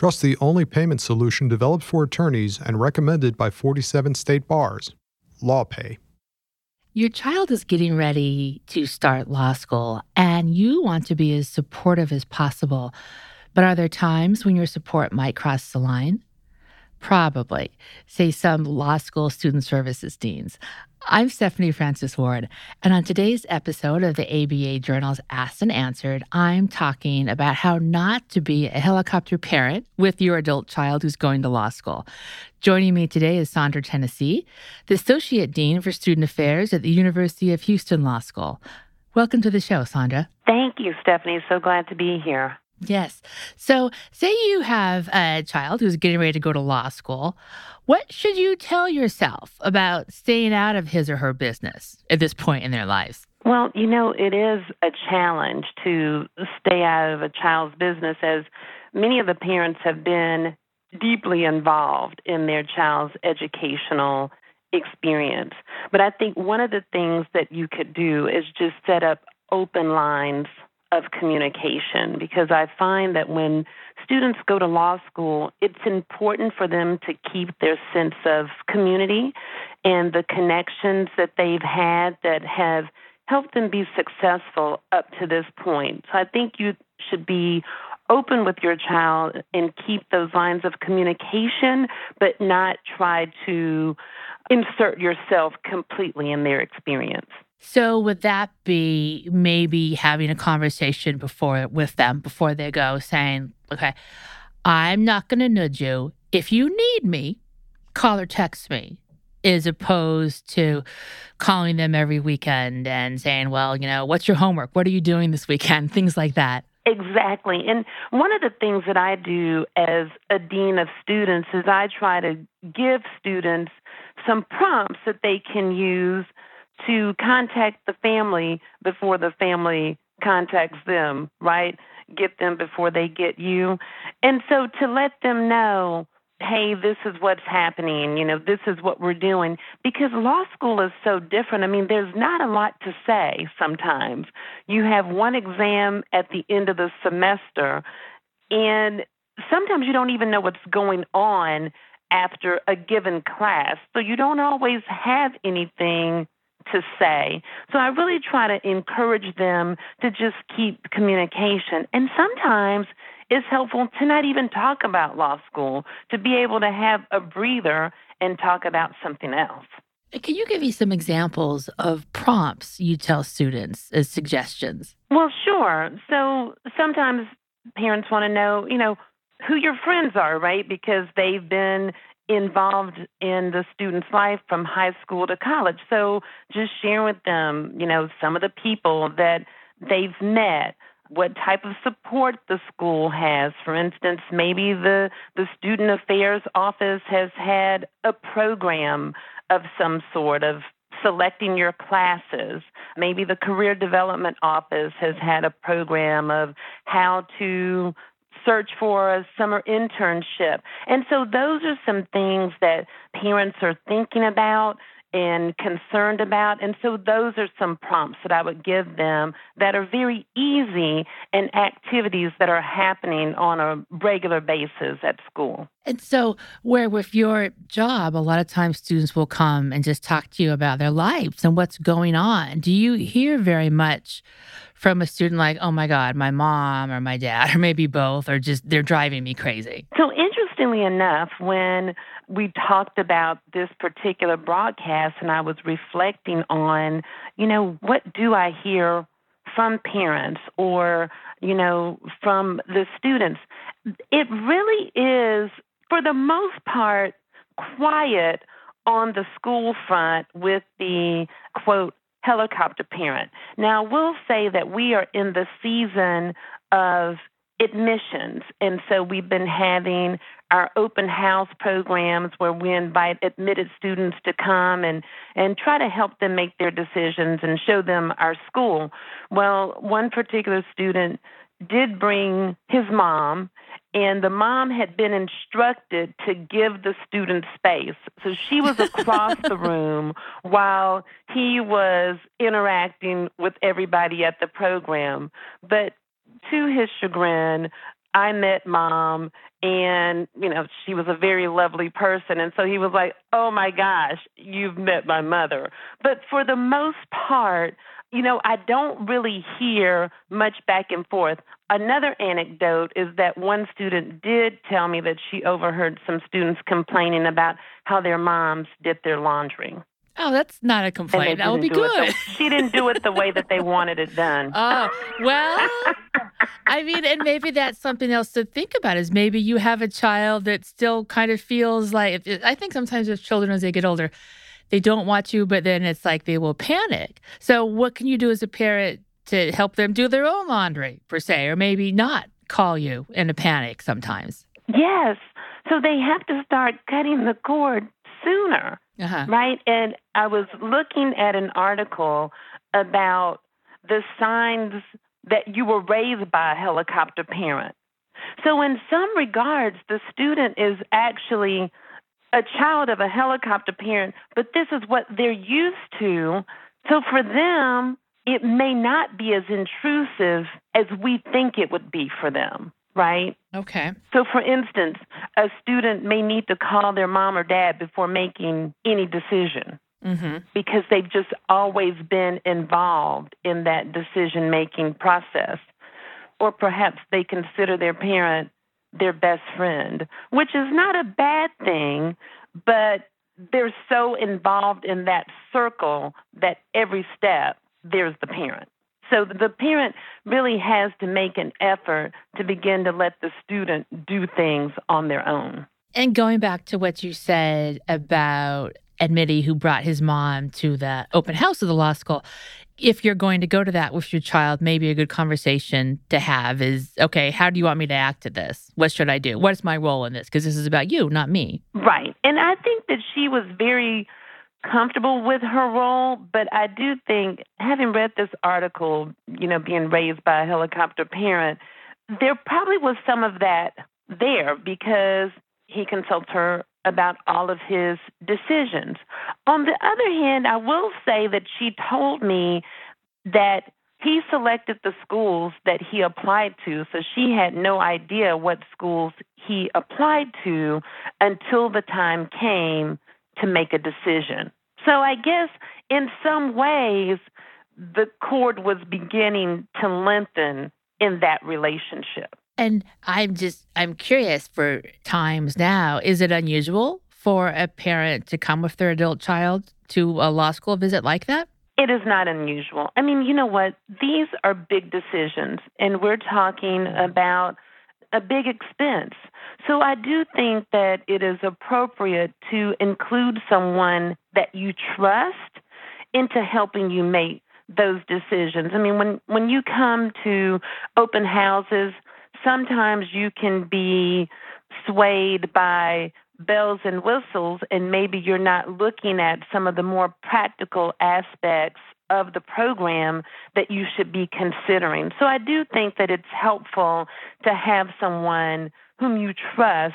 Trust the only payment solution developed for attorneys and recommended by 47 state bars LawPay. Your child is getting ready to start law school, and you want to be as supportive as possible. But are there times when your support might cross the line? Probably, say some law school student services deans. I'm Stephanie Francis Ward, and on today's episode of the ABA Journal's Asked and Answered, I'm talking about how not to be a helicopter parent with your adult child who's going to law school. Joining me today is Sandra Tennessee, the Associate Dean for Student Affairs at the University of Houston Law School. Welcome to the show, Sandra. Thank you, Stephanie. So glad to be here. Yes. So, say you have a child who's getting ready to go to law school. What should you tell yourself about staying out of his or her business at this point in their lives? Well, you know, it is a challenge to stay out of a child's business as many of the parents have been deeply involved in their child's educational experience. But I think one of the things that you could do is just set up open lines of communication because I find that when students go to law school, it's important for them to keep their sense of community and the connections that they've had that have helped them be successful up to this point. So I think you should be open with your child and keep those lines of communication, but not try to insert yourself completely in their experience. So would that be maybe having a conversation before with them before they go saying, "Okay, I'm not going to nudge you. If you need me, call or text me." As opposed to calling them every weekend and saying, well, you know, what's your homework? What are you doing this weekend? Things like that. Exactly. And one of the things that I do as a dean of students is I try to give students some prompts that they can use to contact the family before the family contacts them, right? Get them before they get you. And so to let them know, hey, this is what's happening, you know, this is what we're doing. Because law school is so different. I mean, there's not a lot to say sometimes. You have one exam at the end of the semester, and sometimes you don't even know what's going on after a given class. So you don't always have anything to say. So I really try to encourage them to just keep communication. And sometimes it's helpful to not even talk about law school, to be able to have a breather and talk about something else. Can you give me some examples of prompts you tell students as suggestions? Well, sure. So sometimes parents want to know, you know, who your friends are, right? Because they've been involved in the student's life from high school to college. So just sharing with them, you know, some of the people that they've met, what type of support the school has. For instance, maybe the the student affairs office has had a program of some sort of selecting your classes. Maybe the career development office has had a program of how to search for a summer internship. And so those are some things that parents are thinking about and concerned about. And so those are some prompts that I would give them that are very easy and activities that are happening on a regular basis at school. And so, where with your job, a lot of times students will come and just talk to you about their lives and what's going on. Do you hear very much from a student like, oh my God, my mom or my dad, or maybe both, or just they're driving me crazy? So, interestingly enough, when we talked about this particular broadcast and I was reflecting on, you know, what do I hear from parents or, you know, from the students? It really is, for the most part, quiet on the school front with the quote helicopter parent. Now, we'll say that we are in the season of admissions. And so we've been having our open house programs where we invite admitted students to come and, and try to help them make their decisions and show them our school. Well, one particular student did bring his mom, and the mom had been instructed to give the student space. So she was across the room while he was interacting with everybody at the program. But to his chagrin, I met mom and you know she was a very lovely person and so he was like oh my gosh you've met my mother but for the most part you know i don't really hear much back and forth another anecdote is that one student did tell me that she overheard some students complaining about how their moms did their laundry Oh, that's not a complaint. That would be good. The, she didn't do it the way that they wanted it done. Oh, well, I mean, and maybe that's something else to think about is maybe you have a child that still kind of feels like, I think sometimes with children as they get older, they don't want you, but then it's like they will panic. So, what can you do as a parent to help them do their own laundry, per se, or maybe not call you in a panic sometimes? Yes. So, they have to start cutting the cord sooner uh-huh. right? And I was looking at an article about the signs that you were raised by a helicopter parent. So, in some regards, the student is actually a child of a helicopter parent, but this is what they're used to. So, for them, it may not be as intrusive as we think it would be for them right? Okay. So, for instance, a student may need to call their mom or dad before making any decision mm-hmm. because they've just always been involved in that decision making process. Or perhaps they consider their parent their best friend, which is not a bad thing, but they're so involved in that circle that every step there's the parent. So the parent really has to make an effort to begin to let the student do things on their own. And going back to what you said about Admity, who brought his mom to the open house of the law school, if you're going to go to that with your child, maybe a good conversation to have is okay, how do you want me to act to this? What should I do? What's my role in this? Because this is about you, not me. Right. And I think that she was very comfortable with her role, but I do think, having read this article, you know, being raised by a helicopter parent, there probably was some of that there because he consults her about all of his decisions. On the other hand, I will say that she told me that he selected the schools that he applied to, so she had no idea what schools he applied to until the time came to make a decision. So I guess in some ways, the cord was beginning to lengthen in that relationship. And I'm just, I'm curious for times now, is it unusual for a parent to come with their adult child to a law school visit like that? It is not unusual. I mean, you know what? These are big decisions, and we're talking about a big expense. So I do think that it is appropriate to include someone that you trust into helping you make those decisions. I mean, when when you come to open houses, sometimes you can be swayed by bells and whistles and maybe you're not looking at some of the more practical aspects of the program that you should be considering. So I do think that it's helpful to have someone whom you trust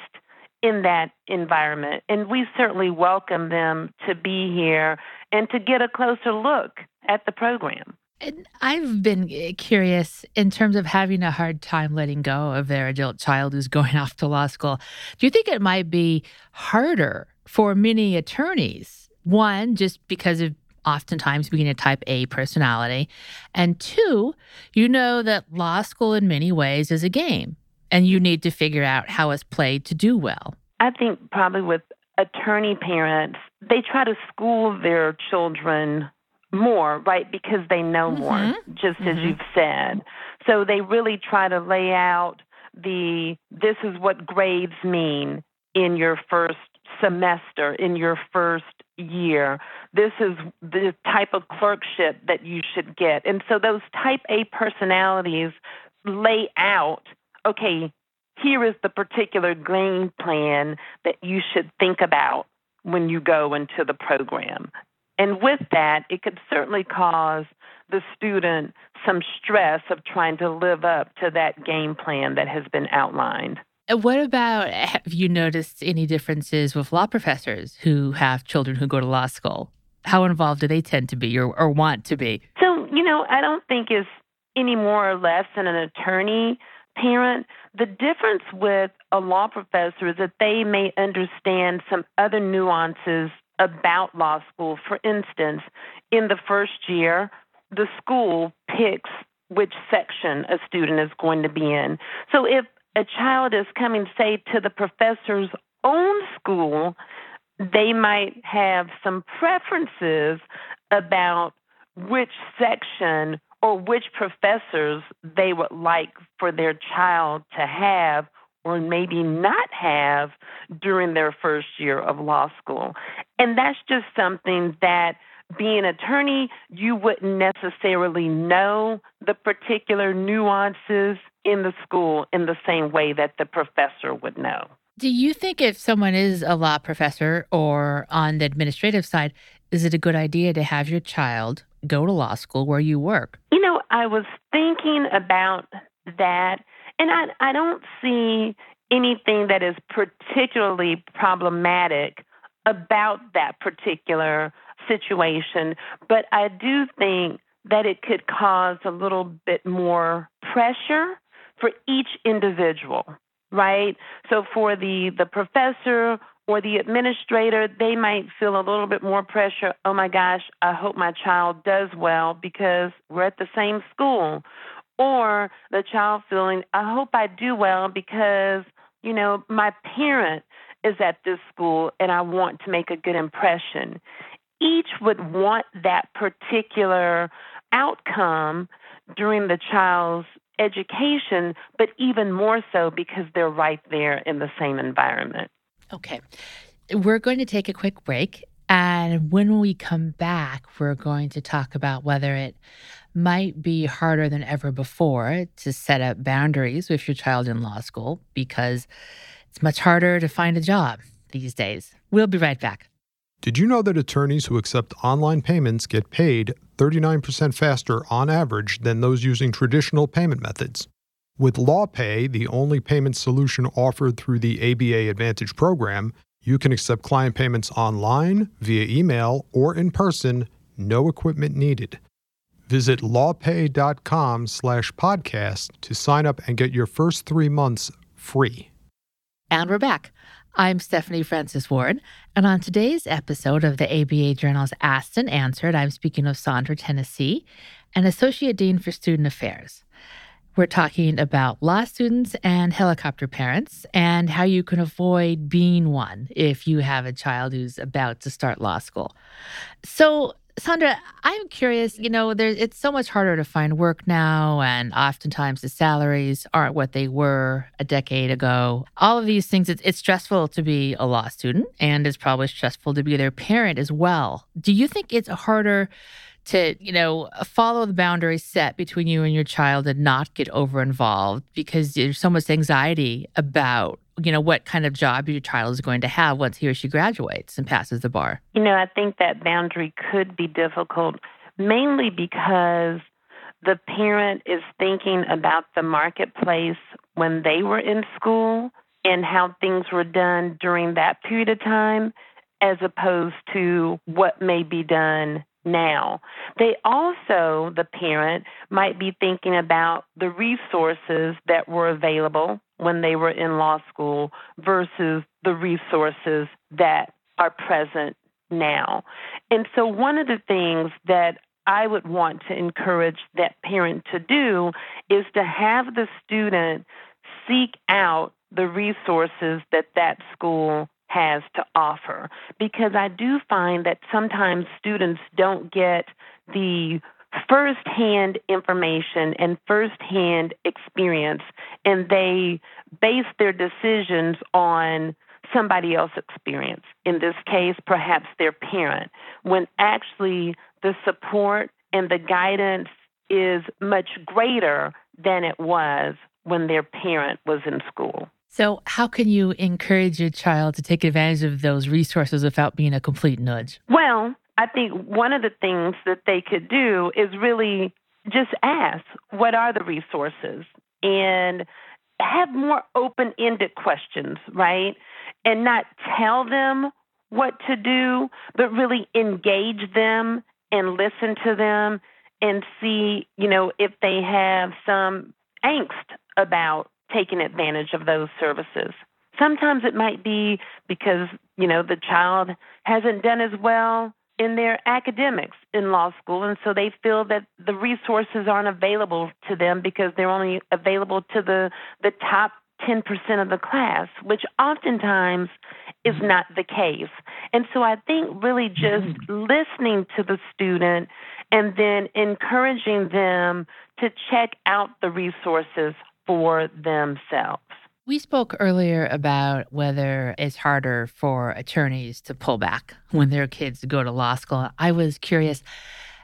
in that environment. And we certainly welcome them to be here and to get a closer look at the program. And I've been eh, curious in terms of having a hard time letting go of their adult child who's going off to law school. Do you think it might be harder for many attorneys? One, just because of oftentimes being a type A personality. And two, you know that law school in many ways is a game and you need to figure out how it's played to do well. I think probably with attorney parents, they try to school their children more, right? Because they know more, mm-hmm. just mm-hmm. as you've said. So they really try to lay out the this is what grades mean in your first semester, in your first year. This is the type of clerkship that you should get. And so those type A personalities lay out okay, here is the particular game plan that you should think about when you go into the program. And with that, it could certainly cause the student some stress of trying to live up to that game plan that has been outlined. What about have you noticed any differences with law professors who have children who go to law school? How involved do they tend to be or, or want to be? So, you know, I don't think it's any more or less than an attorney parent, the difference with a law professor is that they may understand some other nuances about law school. For instance, in the first year, the school picks which section a student is going to be in. So if a child is coming, say, to the professor's own school, they might have some preferences about which section or which professors they would like for their child to have or maybe not have during their first year of law school. And that's just something that being an attorney, you wouldn't necessarily know the particular nuances in the school in the same way that the professor would know. Do you think if someone is a law professor or on the administrative side, is it a good idea to have your child go to law school where you work? You know, I was thinking about that, and I, I don't see anything that is particularly problematic about that particular situation, but I do think that it could cause a little bit more pressure for each individual, right? So for the the professor or the administrator, they might feel a little bit more pressure. Oh my gosh, I hope my child does well because we're at the same school. Or the child feeling, I hope I do well because, you know, my parent is at this school and I want to make a good impression. Each would want that particular outcome during the child's education, but even more so because they're right there in the same environment. Okay. We're going to take a quick break. And when we come back, we're going to talk about whether it might be harder than ever before to set up boundaries with your child in law school because it's much harder to find a job these days. We'll be right back. Did you know that attorneys who accept online payments get paid 39% faster on average than those using traditional payment methods? With LawPay, the only payment solution offered through the ABA Advantage program, you can accept client payments online, via email, or in person, no equipment needed. Visit lawpay.com slash podcast to sign up and get your first three months free. And we're back. I'm Stephanie Francis Ward, and on today's episode of the ABA Journal's Asked and Answered, I'm speaking with Sandra Tennessee, an Associate Dean for Student Affairs. We're talking about law students and helicopter parents and how you can avoid being one if you have a child who's about to start law school. So, Sandra, I'm curious, you know, there, it's so much harder to find work now, and oftentimes the salaries aren't what they were a decade ago. All of these things, it's, it's stressful to be a law student, and it's probably stressful to be their parent as well. Do you think it's harder to, you know, follow the boundaries set between you and your child and not get over involved because there's so much anxiety about, you know, what kind of job your child is going to have once he or she graduates and passes the bar? You know, I think that boundary could be difficult mainly because the parent is thinking about the marketplace when they were in school and how things were done during that period of time as opposed to what may be done now. They also, the parent, might be thinking about the resources that were available when they were in law school versus the resources that are present now. And so, one of the things that I would want to encourage that parent to do is to have the student seek out the resources that that school has to offer because I do find that sometimes students don't get the firsthand information and firsthand experience, and they base their decisions on somebody else's experience. In this case, perhaps their parent, when actually the support and the guidance is much greater than it was when their parent was in school. So, how can you encourage your child to take advantage of those resources without being a complete nudge? Well, I think one of the things that they could do is really just ask, what are the resources? And have more open ended questions, right? And not tell them what to do, but really engage them and listen to them and see, you know, if they have some angst about taking advantage of those services. Sometimes it might be because, you know, the child hasn't done as well in their academics in law school, and so they feel that the resources aren't available to them because they're only available to the, the top 10% of the class, which oftentimes is mm-hmm. not the case. And so I think really just mm-hmm. listening to the student and then encouraging them to check out the resources for themselves. We spoke earlier about whether it's harder for attorneys to pull back when their kids go to law school. I was curious.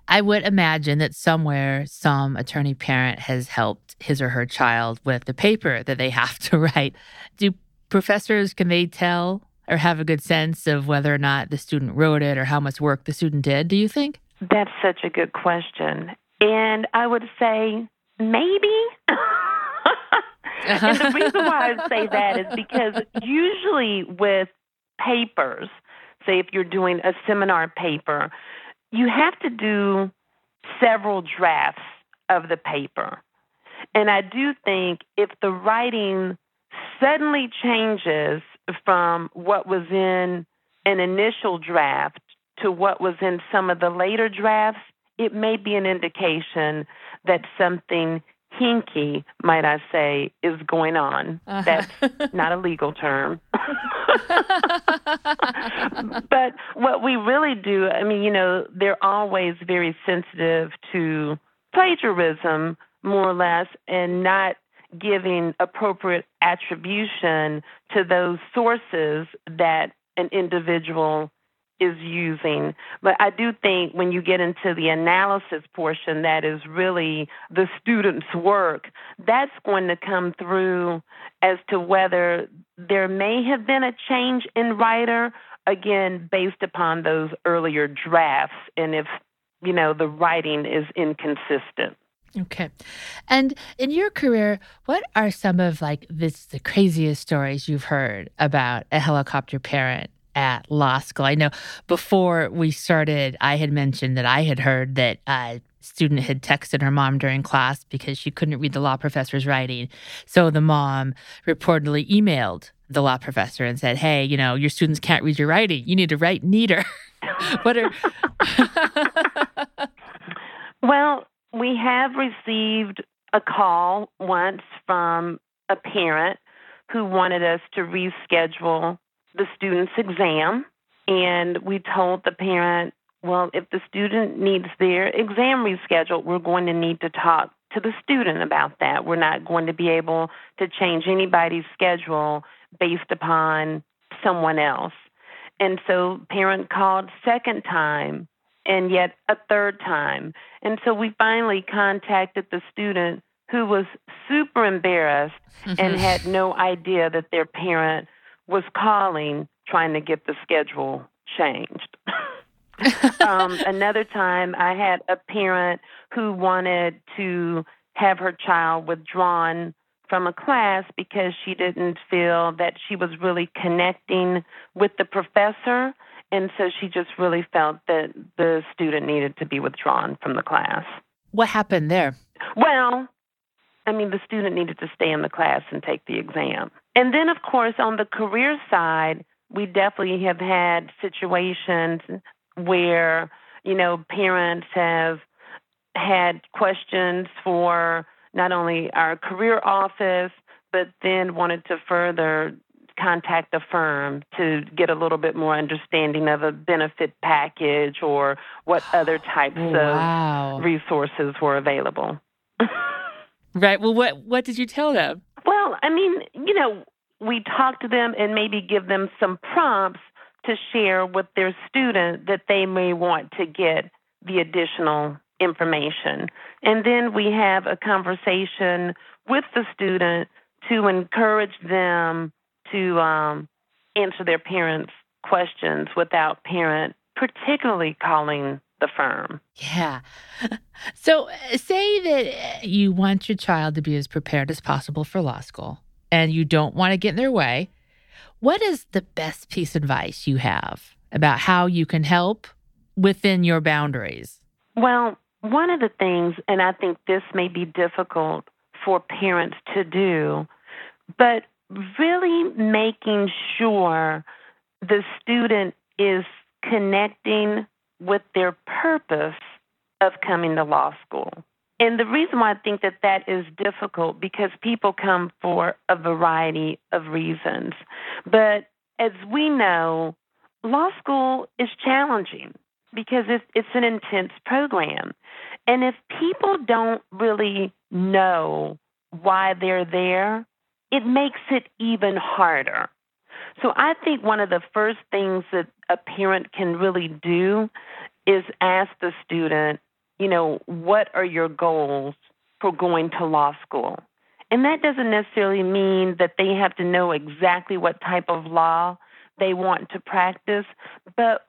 I would imagine that somewhere some attorney parent has helped his or her child with the paper that they have to write. Do professors can they tell or have a good sense of whether or not the student wrote it or how much work the student did, do you think? That's such a good question. And I would say maybe and the reason why I say that is because usually with papers, say if you're doing a seminar paper, you have to do several drafts of the paper. And I do think if the writing suddenly changes from what was in an initial draft to what was in some of the later drafts, it may be an indication that something hinky, might I say, is going on. Uh-huh. That's not a legal term. but what we really do, I mean, you know, they're always very sensitive to plagiarism, more or less, and not giving appropriate attribution to those sources that an individual is using. But I do think when you get into the analysis portion, that is really the student's work, that's going to come through as to whether there may have been a change in writer, again, based upon those earlier drafts, and if, you know, the writing is inconsistent. Okay. And in your career, what are some of like this the craziest stories you've heard about a helicopter parent at law school. I know before we started, I had mentioned that I had heard that a student had texted her mom during class because she couldn't read the law professor's writing. So the mom reportedly emailed the law professor and said, Hey, you know, your students can't read your writing. You need to write neater. what are. well, we have received a call once from a parent who wanted us to reschedule the student's exam, and we told the parent, well, if the student needs their exam rescheduled, we're going to need to talk to the student about that. We're not going to be able to change anybody's schedule based upon someone else. And so parent called second time and yet a third time. And so we finally contacted the student who was super embarrassed mm-hmm. and had no idea that their parent was calling trying to get the schedule changed. um, another time, I had a parent who wanted to have her child withdrawn from a class because she didn't feel that she was really connecting with the professor. And so she just really felt that the student needed to be withdrawn from the class. What happened there? Well, I mean, the student needed to stay in the class and take the exam. And then, of course, on the career side, we definitely have had situations where, you know, parents have had questions for not only our career office, but then wanted to further contact the firm to get a little bit more understanding of a benefit package or what other types oh, wow. of resources were available. right. Well, what what did you tell them? I mean, you know, we talk to them and maybe give them some prompts to share with their student that they may want to get the additional information. And then we have a conversation with the student to encourage them to um, answer their parents' questions without parent particularly calling the firm. Yeah. So, uh, say that you want your child to be as prepared as possible for law school and you don't want to get in their way. What is the best piece of advice you have about how you can help within your boundaries? Well, one of the things, and I think this may be difficult for parents to do, but really making sure the student is connecting with their purpose of coming to law school. And the reason why I think that that is difficult because people come for a variety of reasons. But as we know, law school is challenging because it's, it's an intense program. And if people don't really know why they're there, it makes it even harder. So I think one of the first things that a parent can really do is ask the student, you know, what are your goals for going to law school? And that doesn't necessarily mean that they have to know exactly what type of law they want to practice, but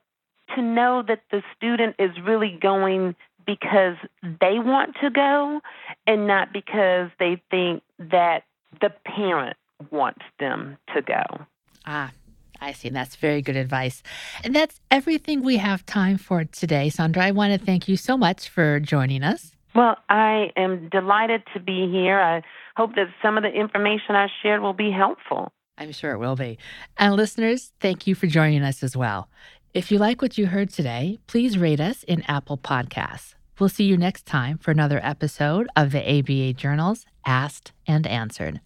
to know that the student is really going because they want to go and not because they think that the parent wants them to go. Ah, I see. That's very good advice. And that's everything we have time for today. Sandra, I want to thank you so much for joining us. Well, I am delighted to be here. I hope that some of the information I shared will be helpful. I'm sure it will be. And listeners, thank you for joining us as well. If you like what you heard today, please rate us in Apple Podcasts. We'll see you next time for another episode of the ABA Journal's Asked and Answered.